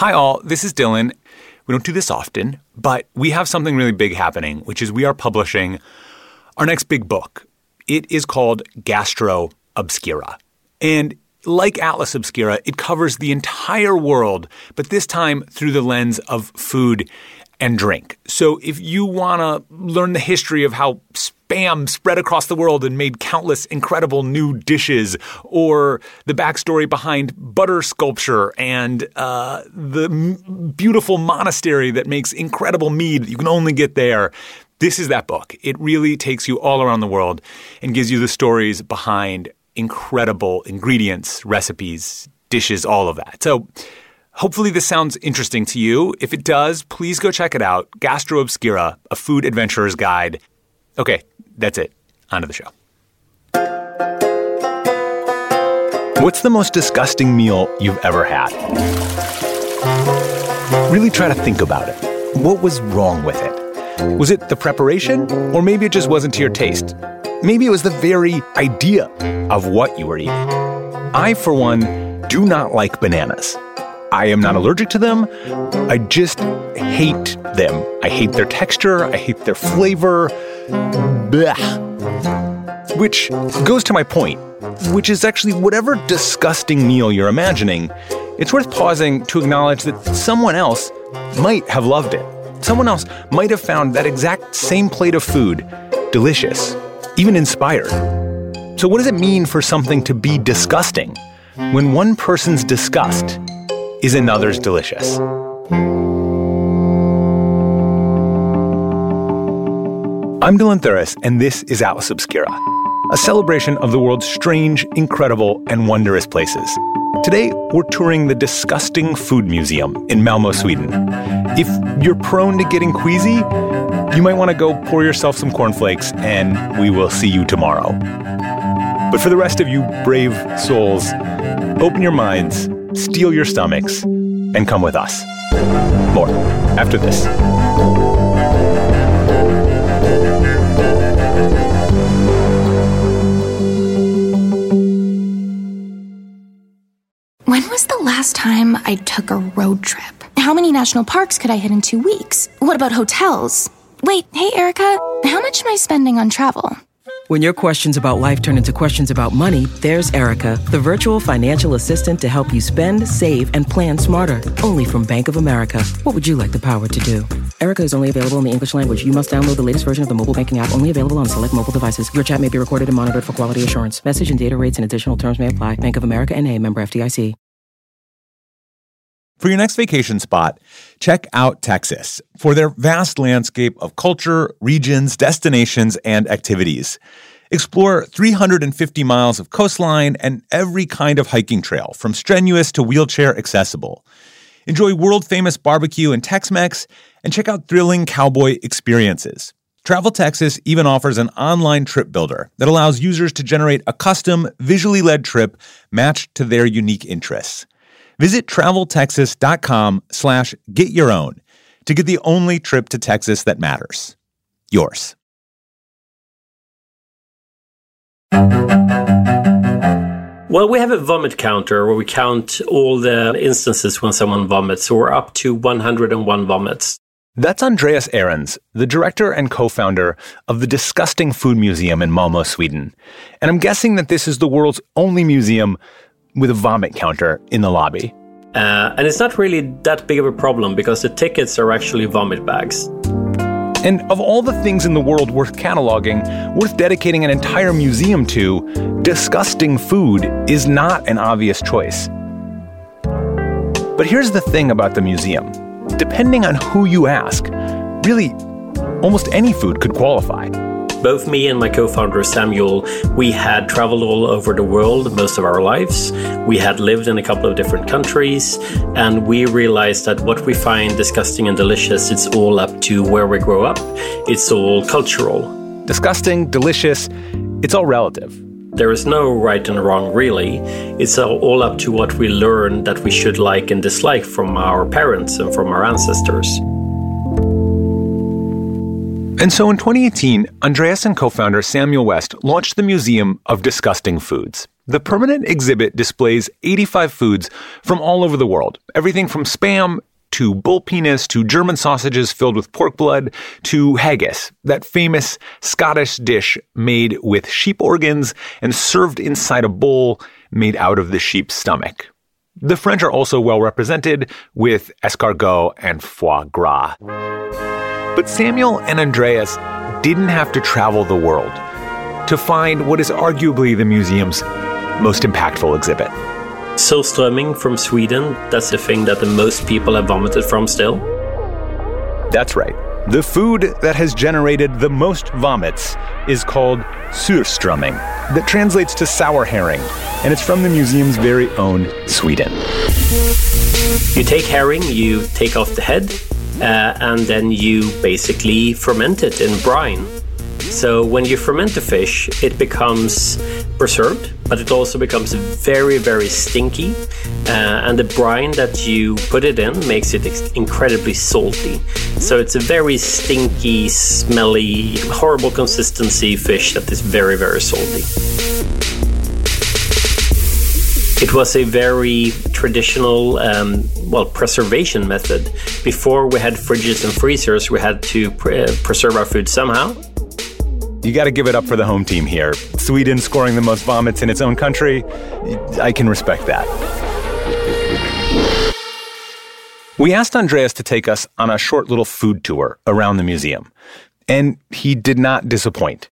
Hi, all. This is Dylan. We don't do this often, but we have something really big happening, which is we are publishing our next big book. It is called Gastro Obscura. And like Atlas Obscura, it covers the entire world, but this time through the lens of food and drink. So if you want to learn the history of how spam spread across the world and made countless incredible new dishes, or the backstory behind butter sculpture and uh, the m- beautiful monastery that makes incredible mead that you can only get there, this is that book. It really takes you all around the world and gives you the stories behind incredible ingredients, recipes, dishes, all of that. So Hopefully, this sounds interesting to you. If it does, please go check it out Gastro Obscura, a food adventurer's guide. Okay, that's it. On to the show. What's the most disgusting meal you've ever had? Really try to think about it. What was wrong with it? Was it the preparation? Or maybe it just wasn't to your taste? Maybe it was the very idea of what you were eating. I, for one, do not like bananas. I am not allergic to them. I just hate them. I hate their texture. I hate their flavor. Blah. Which goes to my point, which is actually whatever disgusting meal you're imagining, it's worth pausing to acknowledge that someone else might have loved it. Someone else might have found that exact same plate of food delicious, even inspired. So, what does it mean for something to be disgusting when one person's disgust is another's delicious. I'm Dylan Thuras, and this is Atlas Obscura, a celebration of the world's strange, incredible, and wondrous places. Today, we're touring the Disgusting Food Museum in Malmo, Sweden. If you're prone to getting queasy, you might want to go pour yourself some cornflakes, and we will see you tomorrow. But for the rest of you brave souls, open your minds steel your stomachs, and come with us. More after this. When was the last time I took a road trip? How many national parks could I hit in two weeks? What about hotels? Wait, hey, Erica, how much am I spending on travel? When your questions about life turn into questions about money, there's Erica, the virtual financial assistant to help you spend, save, and plan smarter. Only from Bank of America. What would you like the power to do? Erica is only available in the English language. You must download the latest version of the mobile banking app, only available on select mobile devices. Your chat may be recorded and monitored for quality assurance. Message and data rates and additional terms may apply. Bank of America and a member FDIC. For your next vacation spot, check out Texas for their vast landscape of culture, regions, destinations, and activities. Explore 350 miles of coastline and every kind of hiking trail, from strenuous to wheelchair accessible. Enjoy world famous barbecue and Tex Mex, and check out thrilling cowboy experiences. Travel Texas even offers an online trip builder that allows users to generate a custom, visually led trip matched to their unique interests. Visit traveltexas.com slash get your own to get the only trip to Texas that matters. Yours. Well, we have a vomit counter where we count all the instances when someone vomits. So we're up to 101 vomits. That's Andreas Ahrens, the director and co founder of the Disgusting Food Museum in Malmo, Sweden. And I'm guessing that this is the world's only museum with a vomit counter in the lobby. Uh, and it's not really that big of a problem because the tickets are actually vomit bags. And of all the things in the world worth cataloging, worth dedicating an entire museum to, disgusting food is not an obvious choice. But here's the thing about the museum depending on who you ask, really, almost any food could qualify. Both me and my co founder Samuel, we had traveled all over the world most of our lives. We had lived in a couple of different countries, and we realized that what we find disgusting and delicious, it's all up to where we grow up. It's all cultural. Disgusting, delicious, it's all relative. There is no right and wrong, really. It's all up to what we learn that we should like and dislike from our parents and from our ancestors. And so in 2018, Andreas and co founder Samuel West launched the Museum of Disgusting Foods. The permanent exhibit displays 85 foods from all over the world. Everything from spam to bull penis to German sausages filled with pork blood to haggis, that famous Scottish dish made with sheep organs and served inside a bowl made out of the sheep's stomach. The French are also well represented with escargot and foie gras. But Samuel and Andreas didn't have to travel the world to find what is arguably the museum's most impactful exhibit. Surströmming from Sweden, that's the thing that the most people have vomited from still. That's right. The food that has generated the most vomits is called surströmming, that translates to sour herring, and it's from the museum's very own Sweden. You take herring, you take off the head, uh, and then you basically ferment it in brine. So when you ferment the fish, it becomes preserved, but it also becomes very, very stinky. Uh, and the brine that you put it in makes it incredibly salty. So it's a very stinky, smelly, horrible consistency fish that is very, very salty. It was a very traditional, um, well, preservation method. Before we had fridges and freezers, we had to pre- uh, preserve our food somehow. You got to give it up for the home team here. Sweden scoring the most vomits in its own country. I can respect that. We asked Andreas to take us on a short little food tour around the museum, and he did not disappoint.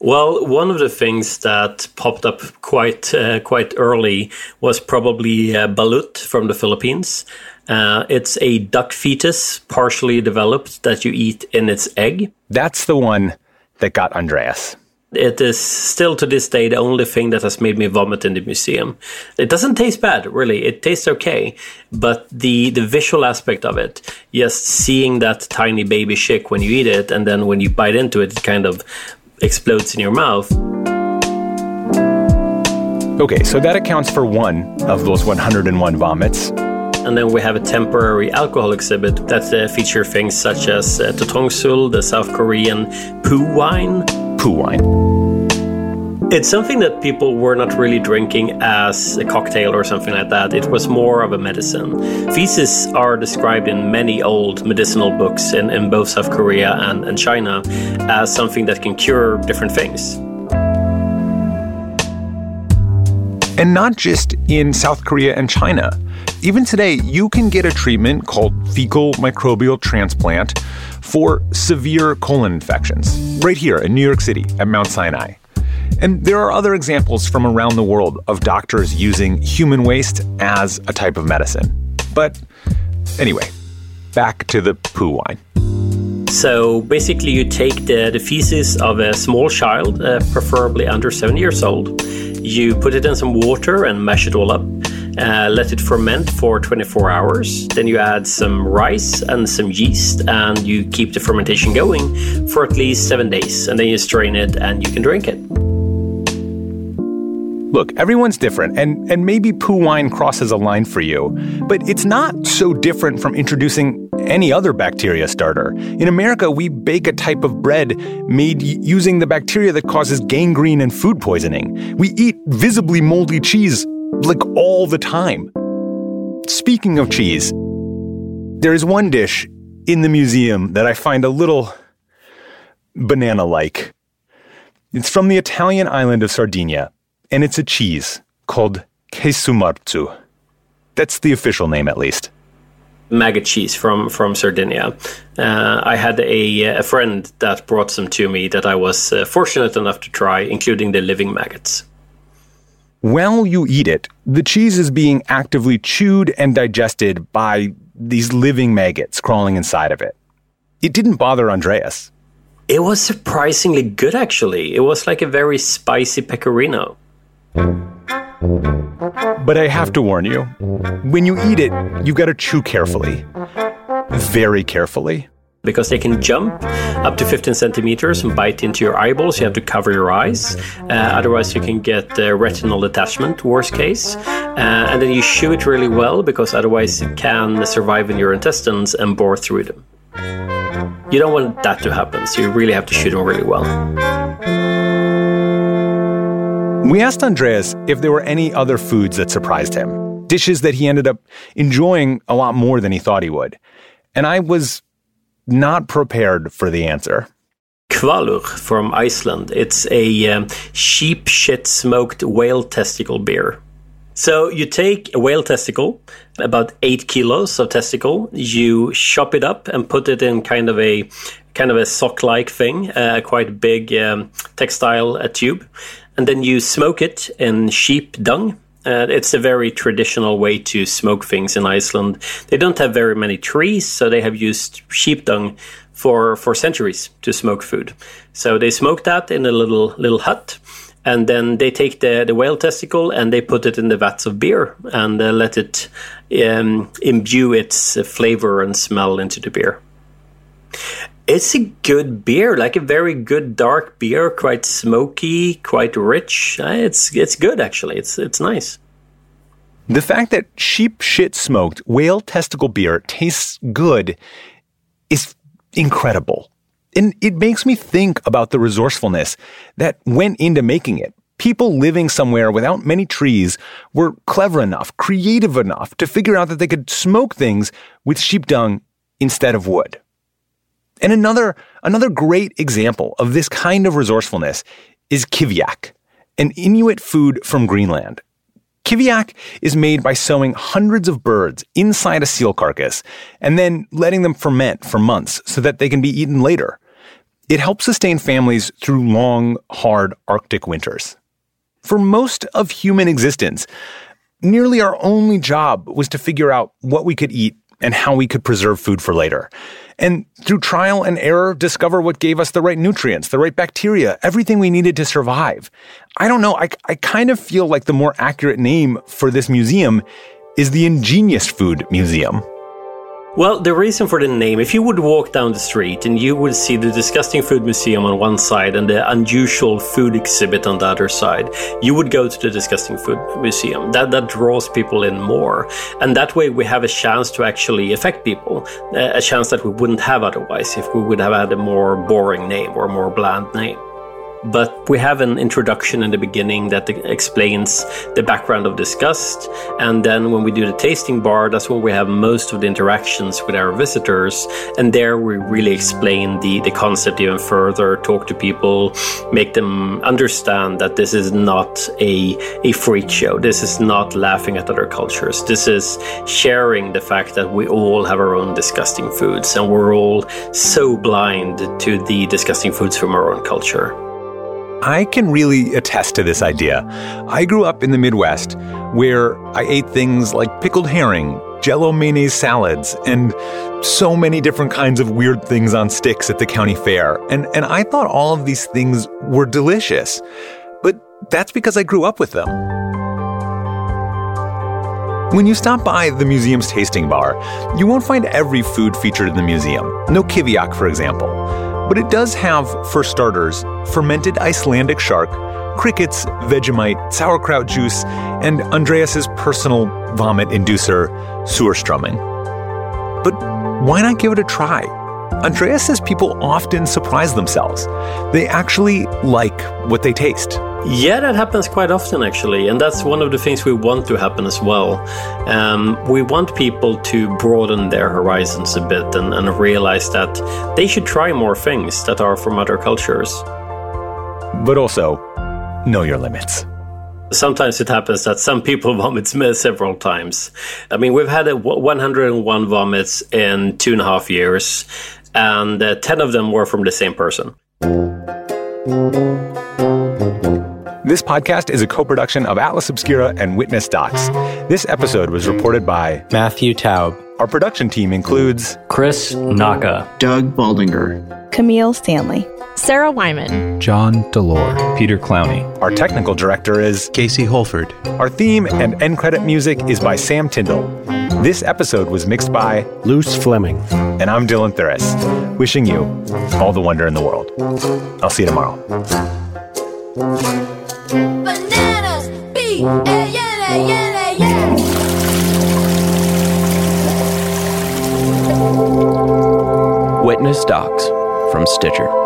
Well, one of the things that popped up quite uh, quite early was probably uh, balut from the Philippines. Uh, it's a duck fetus, partially developed, that you eat in its egg. That's the one that got Andreas. It is still to this day the only thing that has made me vomit in the museum. It doesn't taste bad, really. It tastes okay, but the the visual aspect of it, just seeing that tiny baby chick when you eat it, and then when you bite into it, it kind of explodes in your mouth. Okay, so that accounts for one of those 101 vomits. And then we have a temporary alcohol exhibit that uh, feature things such as uh, Ttongsul, the South Korean poo wine. Poo wine. It's something that people were not really drinking as a cocktail or something like that. It was more of a medicine. Feces are described in many old medicinal books in, in both South Korea and, and China as something that can cure different things. And not just in South Korea and China. Even today, you can get a treatment called fecal microbial transplant for severe colon infections right here in New York City at Mount Sinai. And there are other examples from around the world of doctors using human waste as a type of medicine. But anyway, back to the poo wine. So basically, you take the, the feces of a small child, uh, preferably under seven years old. You put it in some water and mash it all up. Uh, let it ferment for 24 hours. Then you add some rice and some yeast, and you keep the fermentation going for at least seven days. And then you strain it and you can drink it. Look, everyone's different, and, and maybe poo wine crosses a line for you, but it's not so different from introducing any other bacteria starter. In America, we bake a type of bread made using the bacteria that causes gangrene and food poisoning. We eat visibly moldy cheese like all the time. Speaking of cheese, there is one dish in the museum that I find a little banana like. It's from the Italian island of Sardinia and it's a cheese called Casu marzu. That's the official name, at least. Maggot cheese from from Sardinia. Uh, I had a, a friend that brought some to me that I was uh, fortunate enough to try, including the living maggots. While you eat it, the cheese is being actively chewed and digested by these living maggots crawling inside of it. It didn't bother Andreas. It was surprisingly good, actually. It was like a very spicy pecorino. But I have to warn you when you eat it, you've gotta chew carefully. Very carefully. Because they can jump up to 15 centimeters and bite into your eyeballs. You have to cover your eyes. Uh, otherwise, you can get uh, retinal detachment, worst case. Uh, and then you chew it really well because otherwise it can survive in your intestines and bore through them. You don't want that to happen, so you really have to chew them really well. We asked Andreas if there were any other foods that surprised him, dishes that he ended up enjoying a lot more than he thought he would. And I was not prepared for the answer. Hvalur from Iceland. It's a um, sheep shit smoked whale testicle beer. So you take a whale testicle, about eight kilos of testicle. You chop it up and put it in kind of a kind of a sock-like thing, a uh, quite big um, textile tube, and then you smoke it in sheep dung. Uh, it's a very traditional way to smoke things in Iceland. They don't have very many trees, so they have used sheep dung for for centuries to smoke food. So they smoke that in a little little hut, and then they take the, the whale testicle and they put it in the vats of beer and uh, let it um, imbue its flavor and smell into the beer. It's a good beer, like a very good dark beer, quite smoky, quite rich. Uh, it's it's good actually. It's it's nice. The fact that sheep shit smoked whale testicle beer tastes good is incredible. And it makes me think about the resourcefulness that went into making it. People living somewhere without many trees were clever enough, creative enough to figure out that they could smoke things with sheep dung instead of wood. And another, another great example of this kind of resourcefulness is kiviak, an Inuit food from Greenland. Kiviak is made by sewing hundreds of birds inside a seal carcass and then letting them ferment for months so that they can be eaten later. It helps sustain families through long, hard Arctic winters. For most of human existence, nearly our only job was to figure out what we could eat and how we could preserve food for later. And through trial and error, discover what gave us the right nutrients, the right bacteria, everything we needed to survive. I don't know. I, I kind of feel like the more accurate name for this museum is the Ingenious Food Museum. Well, the reason for the name, if you would walk down the street and you would see the Disgusting Food Museum on one side and the Unusual Food Exhibit on the other side, you would go to the Disgusting Food Museum. That, that draws people in more. And that way we have a chance to actually affect people, a chance that we wouldn't have otherwise if we would have had a more boring name or a more bland name. But we have an introduction in the beginning that explains the background of Disgust. And then when we do the tasting bar, that's when we have most of the interactions with our visitors. And there we really explain the, the concept even further, talk to people, make them understand that this is not a, a freak show. This is not laughing at other cultures. This is sharing the fact that we all have our own disgusting foods and we're all so blind to the disgusting foods from our own culture. I can really attest to this idea. I grew up in the Midwest where I ate things like pickled herring, jello mayonnaise salads, and so many different kinds of weird things on sticks at the county fair. And, and I thought all of these things were delicious. But that's because I grew up with them. When you stop by the museum's tasting bar, you won't find every food featured in the museum. No kiviak, for example. But it does have, for starters, fermented Icelandic shark, crickets, Vegemite, sauerkraut juice, and Andreas's personal vomit inducer, Surströmming. But why not give it a try? Andreas says people often surprise themselves. They actually like what they taste. Yeah, that happens quite often actually, and that's one of the things we want to happen as well. Um, we want people to broaden their horizons a bit and, and realize that they should try more things that are from other cultures. But also, know your limits. Sometimes it happens that some people vomit several times. I mean, we've had 101 vomits in two and a half years, and uh, 10 of them were from the same person. This podcast is a co production of Atlas Obscura and Witness Docs. This episode was reported by Matthew Taub. Our production team includes Chris Naka, Doug Baldinger, Kameel Stanley, Sarah Wyman, John Delore, Peter Clowney. Our technical director is Casey Holford. Our theme and end credit music is by Sam Tindall. This episode was mixed by Luce Fleming. And I'm Dylan Thuras, wishing you all the wonder in the world. I'll see you tomorrow. Bananas, B, A, N, A, N, A, N. Witness Docs from Stitcher.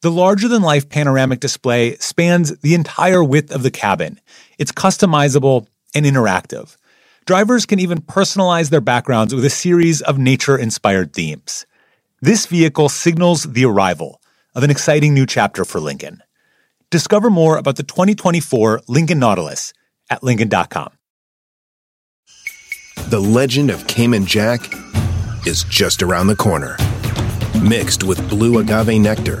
The larger than life panoramic display spans the entire width of the cabin. It's customizable and interactive. Drivers can even personalize their backgrounds with a series of nature inspired themes. This vehicle signals the arrival of an exciting new chapter for Lincoln. Discover more about the 2024 Lincoln Nautilus at Lincoln.com. The legend of Cayman Jack is just around the corner. Mixed with blue agave nectar